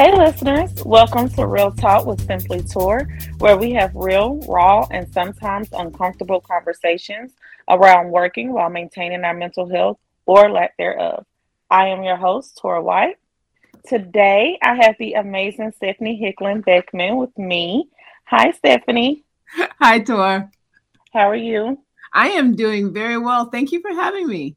Hey, listeners, welcome to Real Talk with Simply Tour, where we have real, raw, and sometimes uncomfortable conversations around working while maintaining our mental health or lack thereof. I am your host, Tora White. Today, I have the amazing Stephanie Hickling Beckman with me. Hi, Stephanie. Hi, Tor. How are you? I am doing very well. Thank you for having me.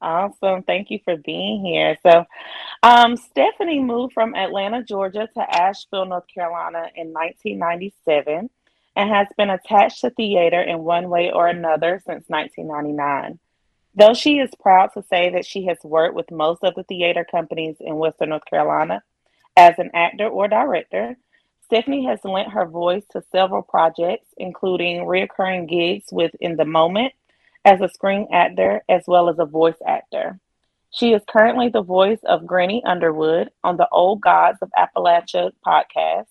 Awesome. Thank you for being here. So, um, Stephanie moved from Atlanta, Georgia to Asheville, North Carolina in 1997 and has been attached to theater in one way or another since 1999. Though she is proud to say that she has worked with most of the theater companies in Western North Carolina as an actor or director, Stephanie has lent her voice to several projects, including recurring gigs with In the Moment as a screen actor as well as a voice actor. She is currently the voice of Granny Underwood on the Old Gods of Appalachia podcast.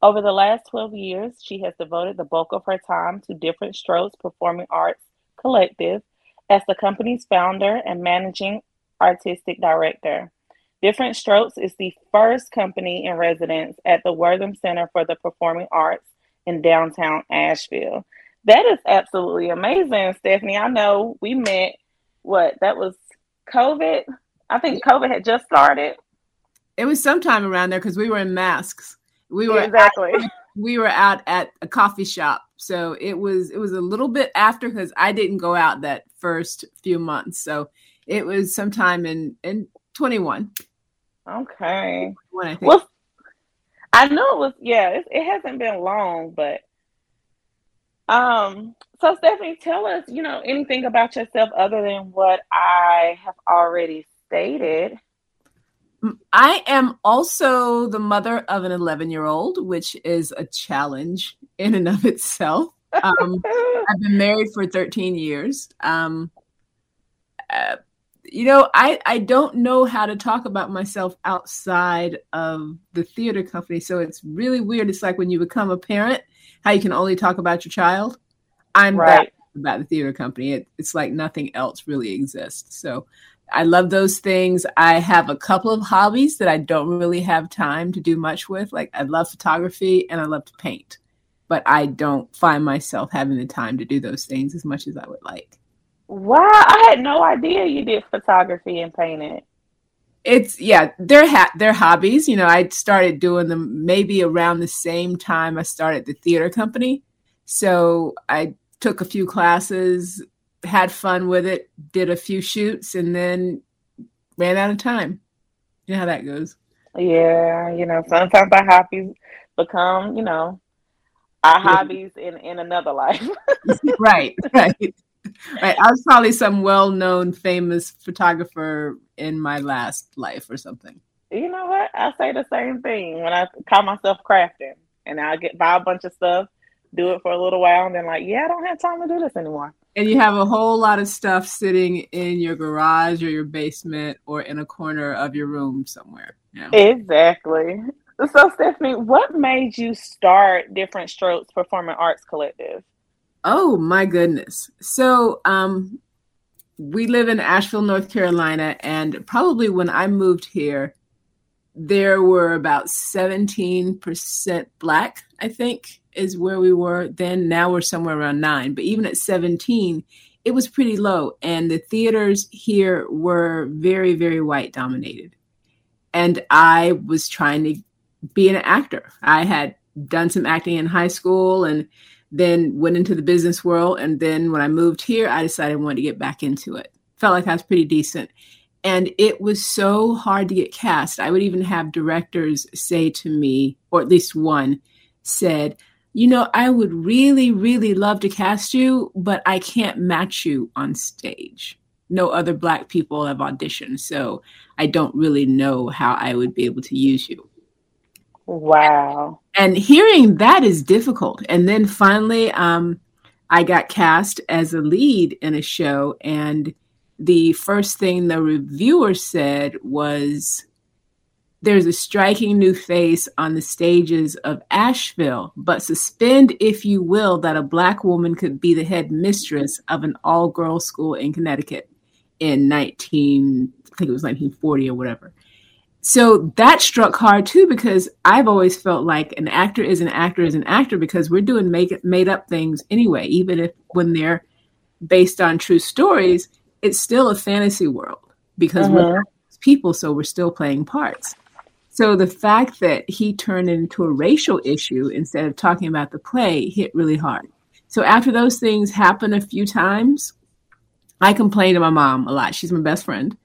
Over the last 12 years, she has devoted the bulk of her time to Different Strokes Performing Arts Collective as the company's founder and managing artistic director. Different Strokes is the first company in residence at the Wortham Center for the Performing Arts in downtown Asheville. That is absolutely amazing, Stephanie. I know we met what that was COVID. I think COVID had just started. It was sometime around there because we were in masks. We were exactly. Out, we were out at a coffee shop, so it was it was a little bit after because I didn't go out that first few months. So it was sometime in in twenty one. Okay. I well, I know it was. Yeah, it, it hasn't been long, but um, so Stephanie, tell us, you know, anything about yourself other than what I have already stated. I am also the mother of an 11 year old, which is a challenge in and of itself. Um, I've been married for 13 years. Um, uh, you know, I, I don't know how to talk about myself outside of the theater company. So it's really weird. It's like when you become a parent, how you can only talk about your child. I'm right. about the theater company. It, it's like nothing else really exists. So I love those things. I have a couple of hobbies that I don't really have time to do much with. Like I love photography and I love to paint, but I don't find myself having the time to do those things as much as I would like. Wow, I had no idea you did photography and painting. It's yeah, they're ha- they're hobbies. You know, I started doing them maybe around the same time I started the theater company. So I took a few classes, had fun with it, did a few shoots, and then ran out of time. You know how that goes. Yeah, you know, sometimes our hobbies become, you know, our hobbies in in another life. right, right right. I was probably some well-known, famous photographer in my last life or something. You know what? I say the same thing when I call myself crafting, and I get buy a bunch of stuff, do it for a little while, and then like, yeah, I don't have time to do this anymore. And you have a whole lot of stuff sitting in your garage or your basement or in a corner of your room somewhere. Yeah. Exactly. So, Stephanie, what made you start Different Strokes Performing Arts Collective? Oh my goodness. So um we live in Asheville, North Carolina, and probably when I moved here, there were about 17% black, I think, is where we were then. Now we're somewhere around nine, but even at 17, it was pretty low. And the theaters here were very, very white dominated. And I was trying to be an actor. I had done some acting in high school and then went into the business world. And then when I moved here, I decided I wanted to get back into it. Felt like I was pretty decent. And it was so hard to get cast. I would even have directors say to me, or at least one said, You know, I would really, really love to cast you, but I can't match you on stage. No other Black people have auditioned. So I don't really know how I would be able to use you. Wow. And hearing that is difficult. And then finally, um, I got cast as a lead in a show. And the first thing the reviewer said was, there's a striking new face on the stages of Asheville, but suspend, if you will, that a black woman could be the head mistress of an all girls school in Connecticut in 19, I think it was 1940 or whatever. So that struck hard too because I've always felt like an actor is an actor is an actor because we're doing make made up things anyway, even if when they're based on true stories, it's still a fantasy world because uh-huh. we're people, so we're still playing parts. So the fact that he turned it into a racial issue instead of talking about the play hit really hard. So after those things happened a few times, I complained to my mom a lot. She's my best friend.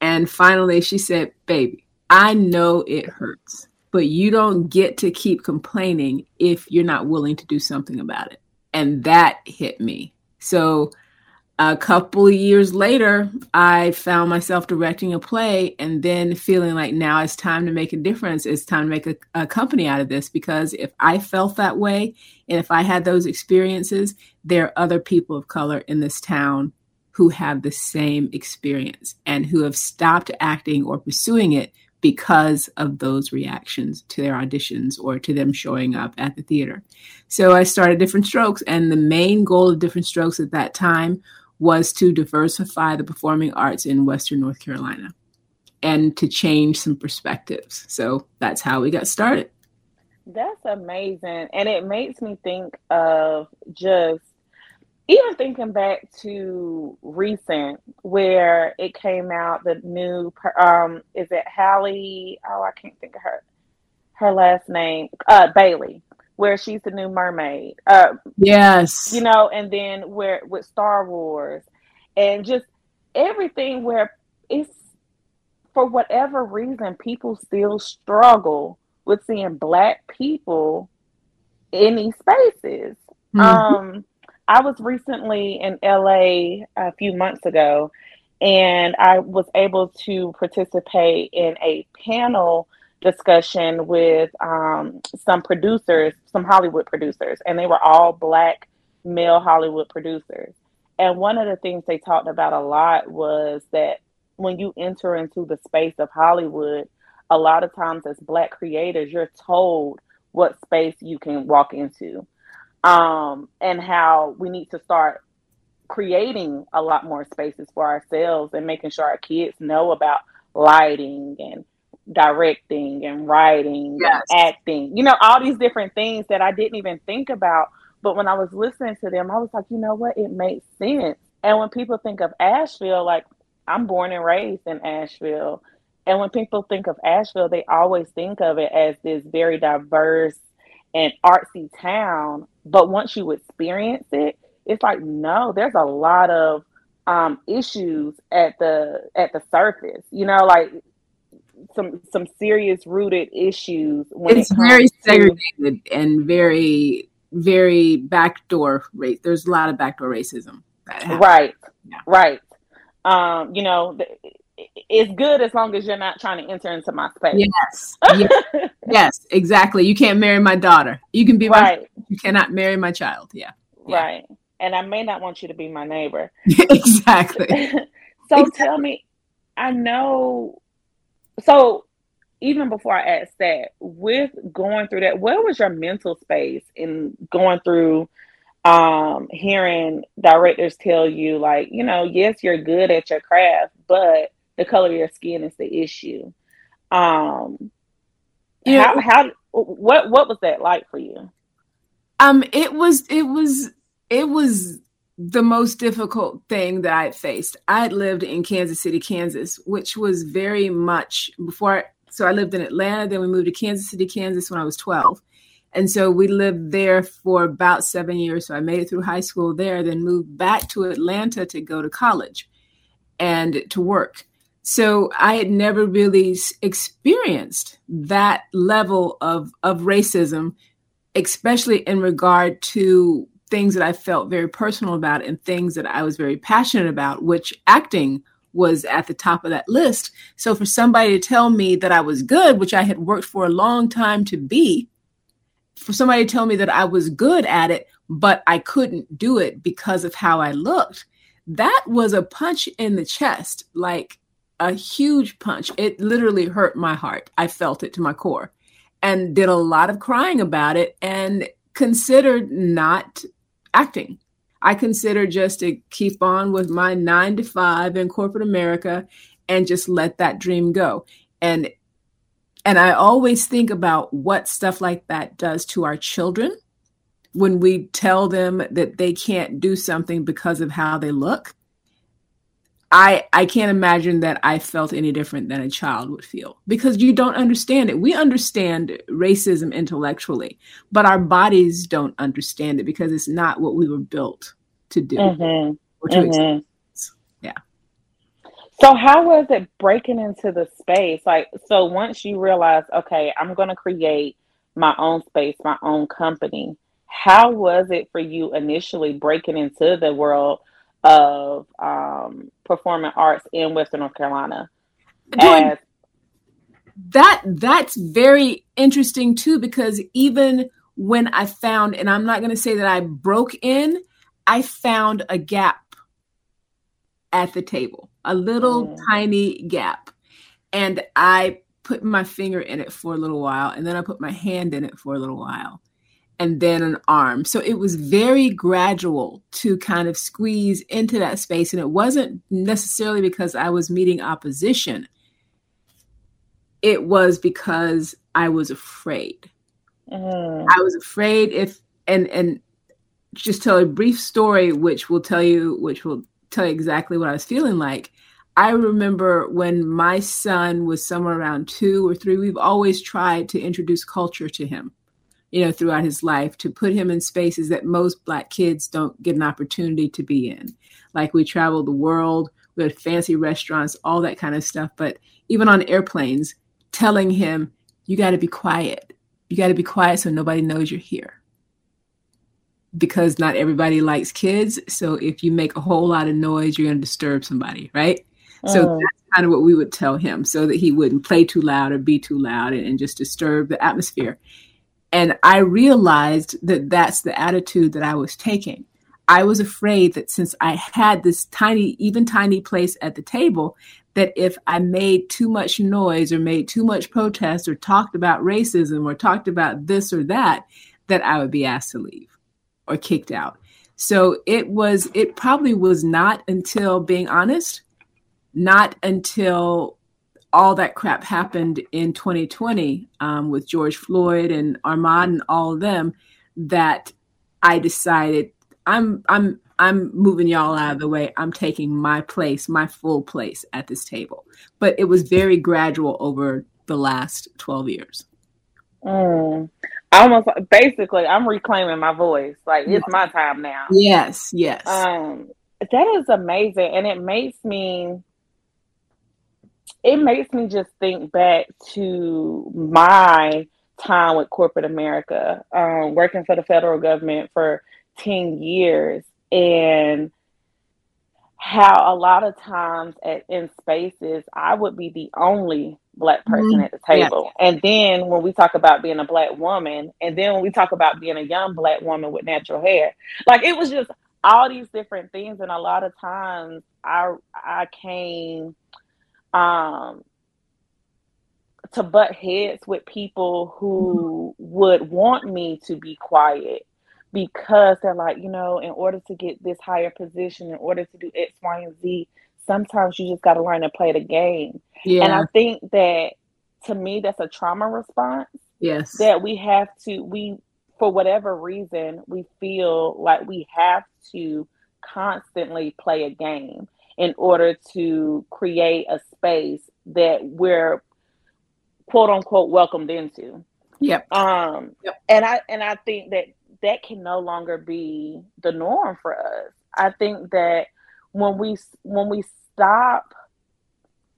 And finally she said, Baby, I know it hurts, but you don't get to keep complaining if you're not willing to do something about it. And that hit me. So a couple of years later, I found myself directing a play and then feeling like now it's time to make a difference. It's time to make a, a, company out of this because if I felt that way and if I had those experiences, there are other people of color in this town who have the same experience and who have stopped acting or pursuing it because of those reactions to their auditions or to them showing up at the theater. So I started Different Strokes, and the main goal of Different Strokes at that time was to diversify the performing arts in Western North Carolina and to change some perspectives. So that's how we got started. That's amazing. And it makes me think of just even thinking back to recent where it came out the new um is it Halle oh I can't think of her her last name. Uh Bailey where she's the new mermaid. Uh yes. you know and then where with Star Wars. And just everything where it's for whatever reason people still struggle with seeing black people in these spaces. Mm-hmm. um I was recently in LA a few months ago, and I was able to participate in a panel discussion with um, some producers, some Hollywood producers, and they were all Black male Hollywood producers. And one of the things they talked about a lot was that when you enter into the space of Hollywood, a lot of times as Black creators, you're told what space you can walk into um, and how we need to start creating a lot more spaces for ourselves and making sure our kids know about lighting and directing and writing yes. and acting. You know all these different things that i didn't even think about but when i was listening to them i was like you know what? It makes sense. And when people think of asheville like i'm born and raised in asheville. And when people think of asheville they always think of it as this very diverse and artsy town but once you experience it, it's like no, there's a lot of um, issues at the at the surface. You know, like some some serious rooted issues. When it's it very segregated to, and very very backdoor race. There's a lot of backdoor racism. Right, yeah. right. Um, you know, it's good as long as you're not trying to enter into my space. Yes. yes. yes, exactly. You can't marry my daughter. You can be right. my you cannot marry my child. Yeah. yeah. Right. And I may not want you to be my neighbor. exactly. so exactly. tell me, I know so even before I asked that, with going through that, where was your mental space in going through um hearing directors tell you like, you know, yes, you're good at your craft, but the color of your skin is the issue. Um, yeah. how, how, what, what was that like for you? Um, it was, it was, it was the most difficult thing that I faced. I had lived in Kansas City, Kansas, which was very much before. I, So I lived in Atlanta, then we moved to Kansas City, Kansas when I was 12. And so we lived there for about seven years. So I made it through high school there, then moved back to Atlanta to go to college and to work. So I had never really experienced that level of, of racism, especially in regard to things that I felt very personal about and things that I was very passionate about, which acting was at the top of that list. So for somebody to tell me that I was good, which I had worked for a long time to be, for somebody to tell me that I was good at it, but I couldn't do it because of how I looked, that was a punch in the chest. Like, a huge punch. It literally hurt my heart. I felt it to my core and did a lot of crying about it and considered not acting. I considered just to keep on with my nine to five in corporate America and just let that dream go. And And I always think about what stuff like that does to our children when we tell them that they can't do something because of how they look. I I can't imagine that I felt any different than a child would feel because you don't understand it. We understand racism intellectually, but our bodies don't understand it because it's not what we were built to do mm-hmm. or to mm-hmm. Yeah. So how was it breaking into the space? Like so once you realize, okay, I'm going to create my own space, my own company. How was it for you initially breaking into the world of um, performing arts in Western North Carolina. As- that that's very interesting too because even when I found, and I'm not going to say that I broke in, I found a gap at the table, a little mm. tiny gap, and I put my finger in it for a little while, and then I put my hand in it for a little while, and then an arm. So it was very gradual to kind of squeeze into that space. And it wasn't necessarily because I was meeting opposition, it was because I was afraid. Mm. I was afraid if, and, and, just tell a brief story which will tell you which will tell you exactly what I was feeling like. I remember when my son was somewhere around two or three, we've always tried to introduce culture to him you know, throughout his life to put him in spaces that most black kids don't get an opportunity to be in. Like we traveled the world, we had fancy restaurants, all that kind of stuff. But even on airplanes, telling him, you got to be quiet. You got to be quiet so nobody knows you're here. Because not everybody likes kids. So if you make a whole lot of noise, you're going to disturb somebody, right? So oh. that's kind of what we would tell him so that he wouldn't play too loud or be too loud and, and just disturb the atmosphere. And I realized that that's the attitude that I was taking. I was afraid that since I had this tiny, even tiny place at the table, that if I made too much noise or made too much protest or talked about racism or talked about this or that, that I would be asked to leave or kicked out. So it was, it probably was not until being honest, not until all that crap happened in 2020 um, with George Floyd and Ahmaud and all of them that I decided I'm I'm I'm moving y'all out of the way. I'm taking my place, my full place at this table. But it was very gradual over the last 12 years. Mm. Almost basically, I'm reclaiming my voice. Like it's my time now. Yes, yes. Um, that is amazing, and it makes me it makes me just think back to my time with corporate America, um, working for the federal government for 10 years, and how a lot of times at, in spaces, I would be the only black person mm-hmm. at the table. Yeah. And then when we talk about being a black woman, and then when we talk about being a young black woman with natural hair, like it was just all these different things. And a lot of times I I came um, to butt heads with people who would want me to be quiet because they're like, you know, in order to get this higher position, in order to do X, Y, and Z, sometimes you just got to learn to play the game. Yeah. And I think that to me, that's a trauma response. Yes. That we have to, we, for whatever reason, we feel like we have to constantly play a game in order to create a space that we're quote unquote welcomed into. Yep. Um yep. and I and I think that that can no longer be the norm for us. I think that when we when we stop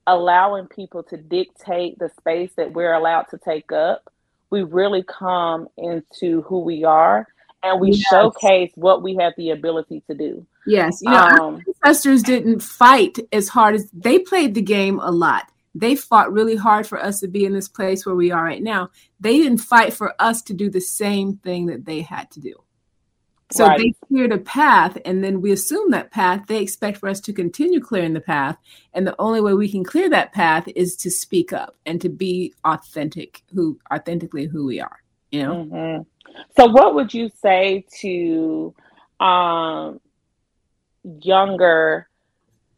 allowing people to dictate the space that we're allowed to take up, we really come into who we are and we yes. showcase what we have the ability to do. Yes, you know, um, ancestors didn't fight as hard as they played the game a lot. They fought really hard for us to be in this place where we are right now. They didn't fight for us to do the same thing that they had to do. So right. they cleared a path, and then we assume that path. They expect for us to continue clearing the path, and the only way we can clear that path is to speak up and to be authentic, who authentically who we are. You know. Mm-hmm. So, what would you say to um, younger,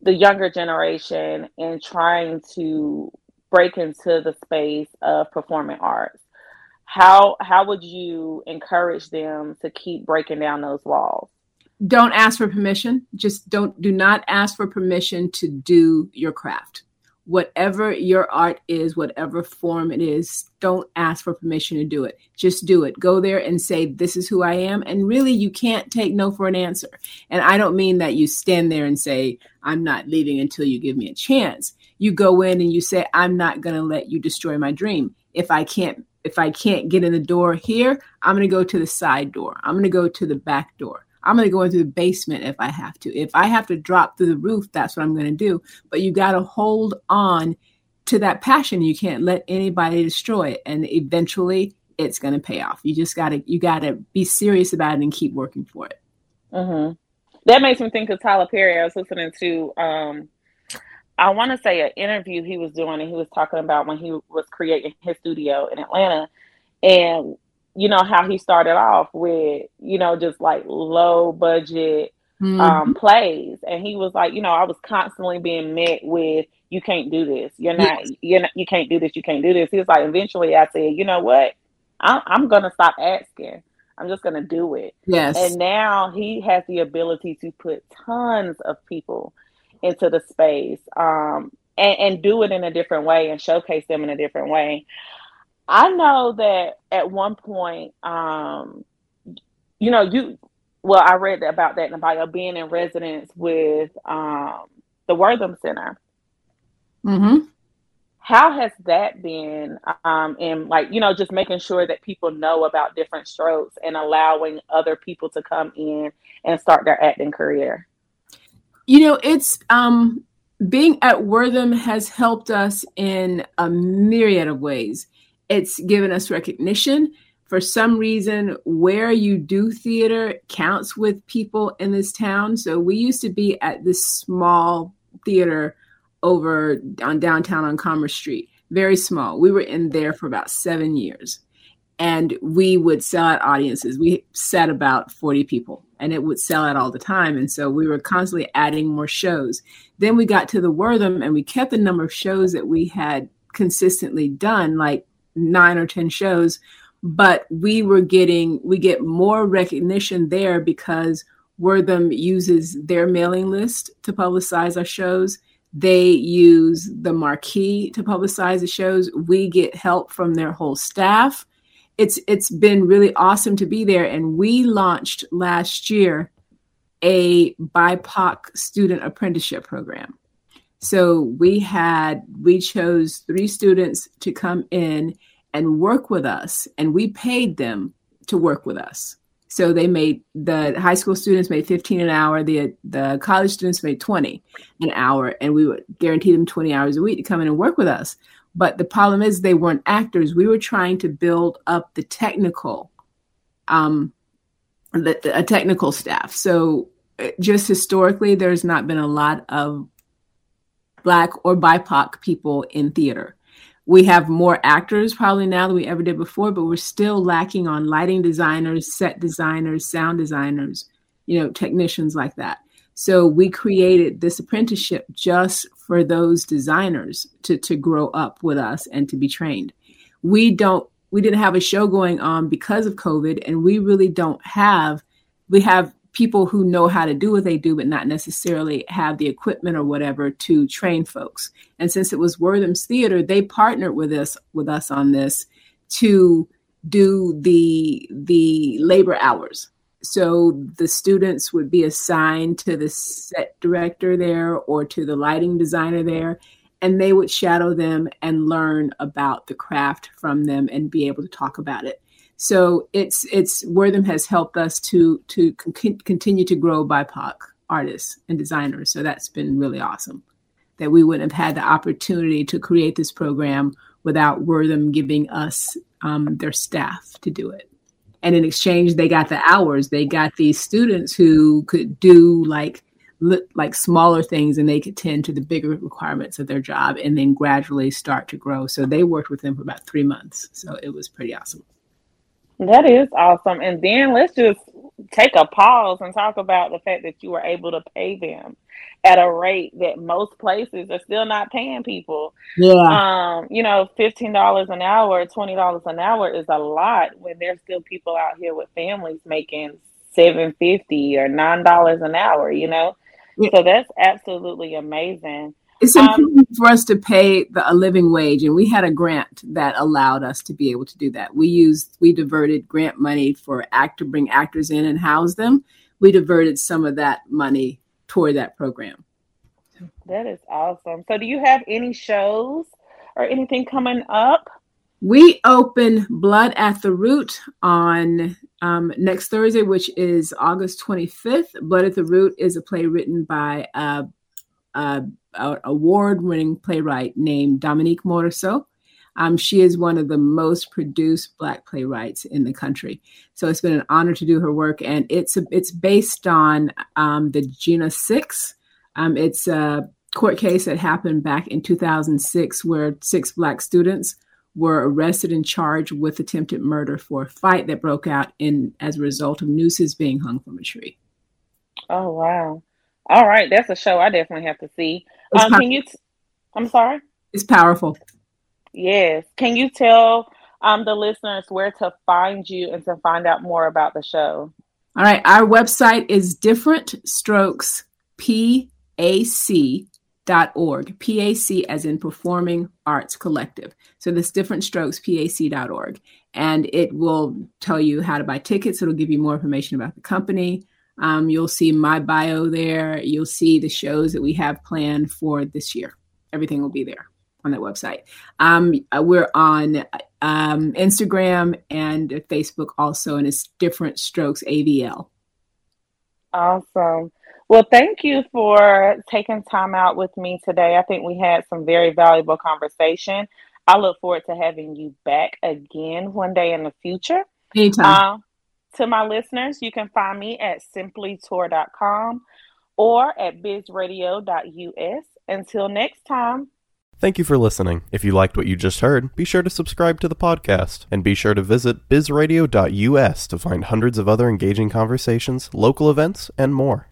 the younger generation, and trying to break into the space of performing arts. How how would you encourage them to keep breaking down those walls? Don't ask for permission. Just don't do not ask for permission to do your craft whatever your art is whatever form it is don't ask for permission to do it. Just do it. Go there and say this is who i am. And really you can't take no for an answer. And i don't mean that you stand there and say i'm not leaving until you give me a chance. You go in and you say i'm not going to let you destroy my dream. If i can't if i can't get in the door here i'm going to go to the side door. I'm going to go to the back door i'm going to go into the basement if i have to. If i have to drop through the roof that's what i'm going to do. But you got to hold on to that passion. You can't let anybody destroy it and eventually it's going to pay off. You just got to you got to be serious about it and keep working for it. Mm-hmm. that makes me think of tyler perry. I was listening to um I want to say an interview he was doing, and he was talking about when he was creating his studio in Atlanta, and you know how he started off with you know just like low budget mm-hmm. um, plays, and he was like, you know, I was constantly being met with, "You can't do this. You're not. Yes. You're not. You can't do this. You can't do this." He was like, eventually, I said, you know what? I'm, I'm gonna stop asking. I'm just gonna do it. Yes. And now he has the ability to put tons of people into the space um, and, and do it in a different way and showcase them in a different way. I know that at one point, um, you know, you well, I read about that in the bio, being in residence with um, the Wortham Center. Mm-hmm. How has that been um, in like, you know, just making sure that people know about different strokes and allowing other people to come in and start their acting career? You know, it's um, being at Wortham has helped us in a myriad of ways. It's given us recognition. For some reason, where you do theater counts with people in this town. So we used to be at this small theater over on downtown on Commerce Street, very small. We were in there for about seven years and we would sell out audiences. We sat about 40 people and it would sell out all the time. And so we were constantly adding more shows. Then we got to the Wortham and we kept the number of shows that we had consistently done, like nine or 10 shows. But we were getting, we get more recognition there because Wortham uses their mailing list to publicize our shows. They use the marquee to publicize the shows. We get help from their whole staff it's it's been really awesome to be there. And we launched last year a BIPOC student apprenticeship program. So we had we chose three students to come in and work with us, and we paid them to work with us. So they made the high school students made 15 an hour, the the college students made 20 an hour, and we would guarantee them 20 hours a week to come in and work with us. But the problem is they weren't actors. We were trying to build up the technical, um, the, the a technical staff. So uh, just historically, there's not been a lot of black or BIPOC people in theater. We have more actors probably now than we ever did before, but we're still lacking on lighting designers, set designers, sound designers, you know, technicians like that. So we created this apprenticeship just for those designers to, to grow up with us and to be trained. We don't we didn't have a show going on because of COVID, and we really don't have we have people who know how to do what they do, but not necessarily have the equipment or whatever to train folks. And since it was Wortham's Theater, they partnered with us with us on this to do the the labor hours so the students would be assigned to the set director there or to the lighting designer there and they would shadow them and learn about the craft from them and be able to talk about it so it's it's wortham has helped us to to con- continue to grow bipoc artists and designers. So that's been really awesome that we wouldn't have had the opportunity to create this program without wortham giving us um, their staff to do it. And in exchange they got the hours. They got these students who could do like like smaller things and they could tend to the bigger requirements of their job and then gradually start to grow. So they worked with them for about three months. So it was pretty awesome that is awesome and then let's just take a pause and talk about the fact that you were able to pay them at a rate that most places are still not paying people. Yeah. Um, you know, fifteen dollars an hour, twenty dollars an hour is a lot when there's still people out here with families making seven fifty or nine dollars an hour, you know. Yeah. So that's absolutely amazing. It's um, important um, for us to pay the, a living wage, and we had a grant that allowed us to be able to do that. We used we diverted grant money for act to bring actors in and house them. We diverted some of that money toward that program. That is awesome. So, do you have any shows or anything coming up? We open Blood at the Root on um, next Thursday, which is August 25th. Blood at the Root is a play written by a, a, a award-winning playwright named Dominique Morisseau. Um, she is one of the most produced Black playwrights in the country. So it's been an honor to do her work, and it's a, it's based on um, the Jena Six. Um, it's a court case that happened back in 2006, where six Black students were arrested and charged with attempted murder for a fight that broke out in as a result of nooses being hung from a tree. Oh wow! All right, that's a show I definitely have to see. Um, can you? T- I'm sorry. It's powerful. Yes. Can you tell um, the listeners where to find you and to find out more about the show? All right. Our website is different strokes PAC.org. PAC as in Performing Arts Collective. So this different strokes PAC.org. And it will tell you how to buy tickets. It'll give you more information about the company. Um, you'll see my bio there. You'll see the shows that we have planned for this year. Everything will be there on that website. Um, uh, we're on um, Instagram and Facebook also, and it's Different Strokes AVL. Awesome. Well, thank you for taking time out with me today. I think we had some very valuable conversation. I look forward to having you back again one day in the future. Anytime. Uh, to my listeners, you can find me at simplytour.com or at bizradio.us. Until next time. Thank you for listening. If you liked what you just heard, be sure to subscribe to the podcast and be sure to visit bizradio.us to find hundreds of other engaging conversations, local events, and more.